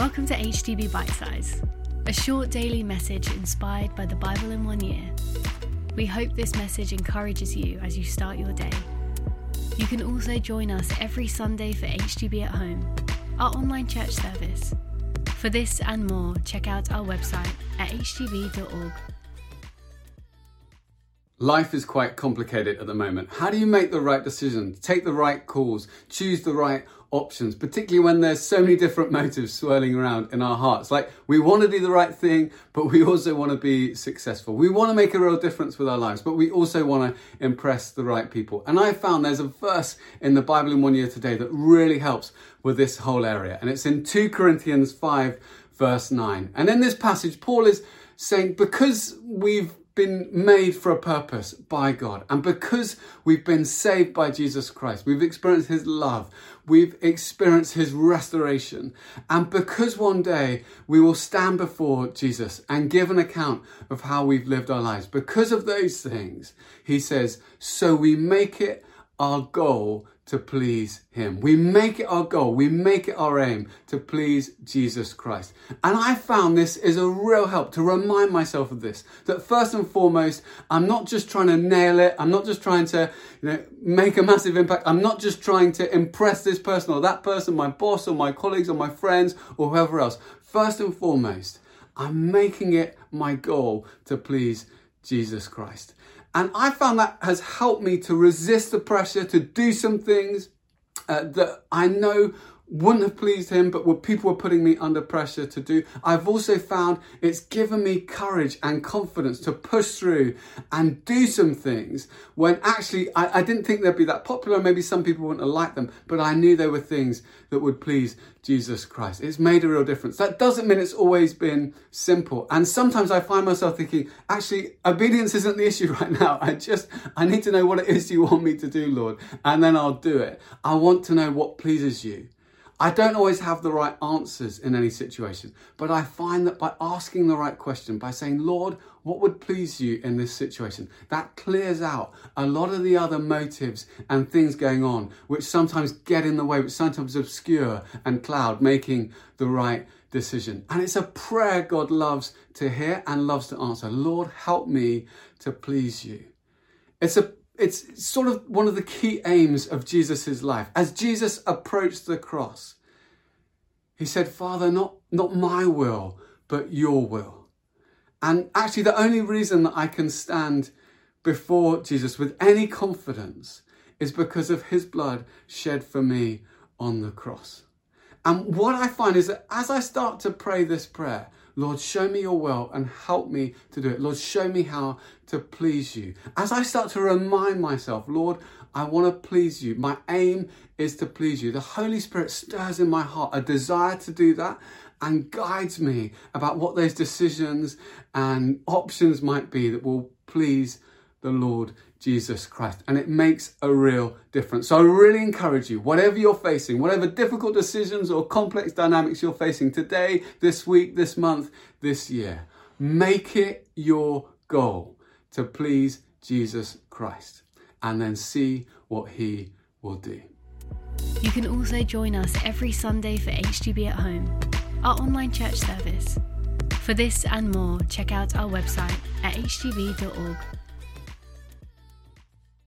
Welcome to HTB Bite Size, a short daily message inspired by the Bible in one year. We hope this message encourages you as you start your day. You can also join us every Sunday for HTB at Home, our online church service. For this and more, check out our website at htb.org. Life is quite complicated at the moment. How do you make the right decisions, take the right calls, choose the right options, particularly when there's so many different motives swirling around in our hearts? Like, we want to do the right thing, but we also want to be successful. We want to make a real difference with our lives, but we also want to impress the right people. And I found there's a verse in the Bible in one year today that really helps with this whole area. And it's in 2 Corinthians 5, verse 9. And in this passage, Paul is saying, because we've been made for a purpose by God. And because we've been saved by Jesus Christ, we've experienced His love, we've experienced His restoration. And because one day we will stand before Jesus and give an account of how we've lived our lives, because of those things, He says, so we make it our goal to please Him. We make it our goal, we make it our aim to please Jesus Christ. And I found this is a real help to remind myself of this that first and foremost, I'm not just trying to nail it, I'm not just trying to you know, make a massive impact, I'm not just trying to impress this person or that person, my boss or my colleagues or my friends or whoever else. First and foremost, I'm making it my goal to please Jesus Christ. And I found that has helped me to resist the pressure to do some things uh, that I know wouldn't have pleased him, but what people were putting me under pressure to do. I've also found it's given me courage and confidence to push through and do some things when actually I, I, didn't think they'd be that popular. Maybe some people wouldn't have liked them, but I knew they were things that would please Jesus Christ. It's made a real difference. That doesn't mean it's always been simple. And sometimes I find myself thinking, actually, obedience isn't the issue right now. I just, I need to know what it is you want me to do, Lord, and then I'll do it. I want to know what pleases you. I don't always have the right answers in any situation, but I find that by asking the right question, by saying, Lord, what would please you in this situation? That clears out a lot of the other motives and things going on, which sometimes get in the way, which sometimes obscure and cloud making the right decision. And it's a prayer God loves to hear and loves to answer. Lord, help me to please you. It's a it's sort of one of the key aims of Jesus' life. As Jesus approached the cross, he said, Father, not, not my will, but your will. And actually, the only reason that I can stand before Jesus with any confidence is because of his blood shed for me on the cross. And what I find is that as I start to pray this prayer, Lord, show me your will and help me to do it. Lord, show me how to please you. As I start to remind myself, Lord, I want to please you. My aim is to please you. The Holy Spirit stirs in my heart a desire to do that and guides me about what those decisions and options might be that will please the Lord Jesus Christ. And it makes a real difference. So I really encourage you, whatever you're facing, whatever difficult decisions or complex dynamics you're facing today, this week, this month, this year, make it your goal to please Jesus Christ and then see what he will do. You can also join us every Sunday for HTB at Home, our online church service. For this and more, check out our website at htb.org.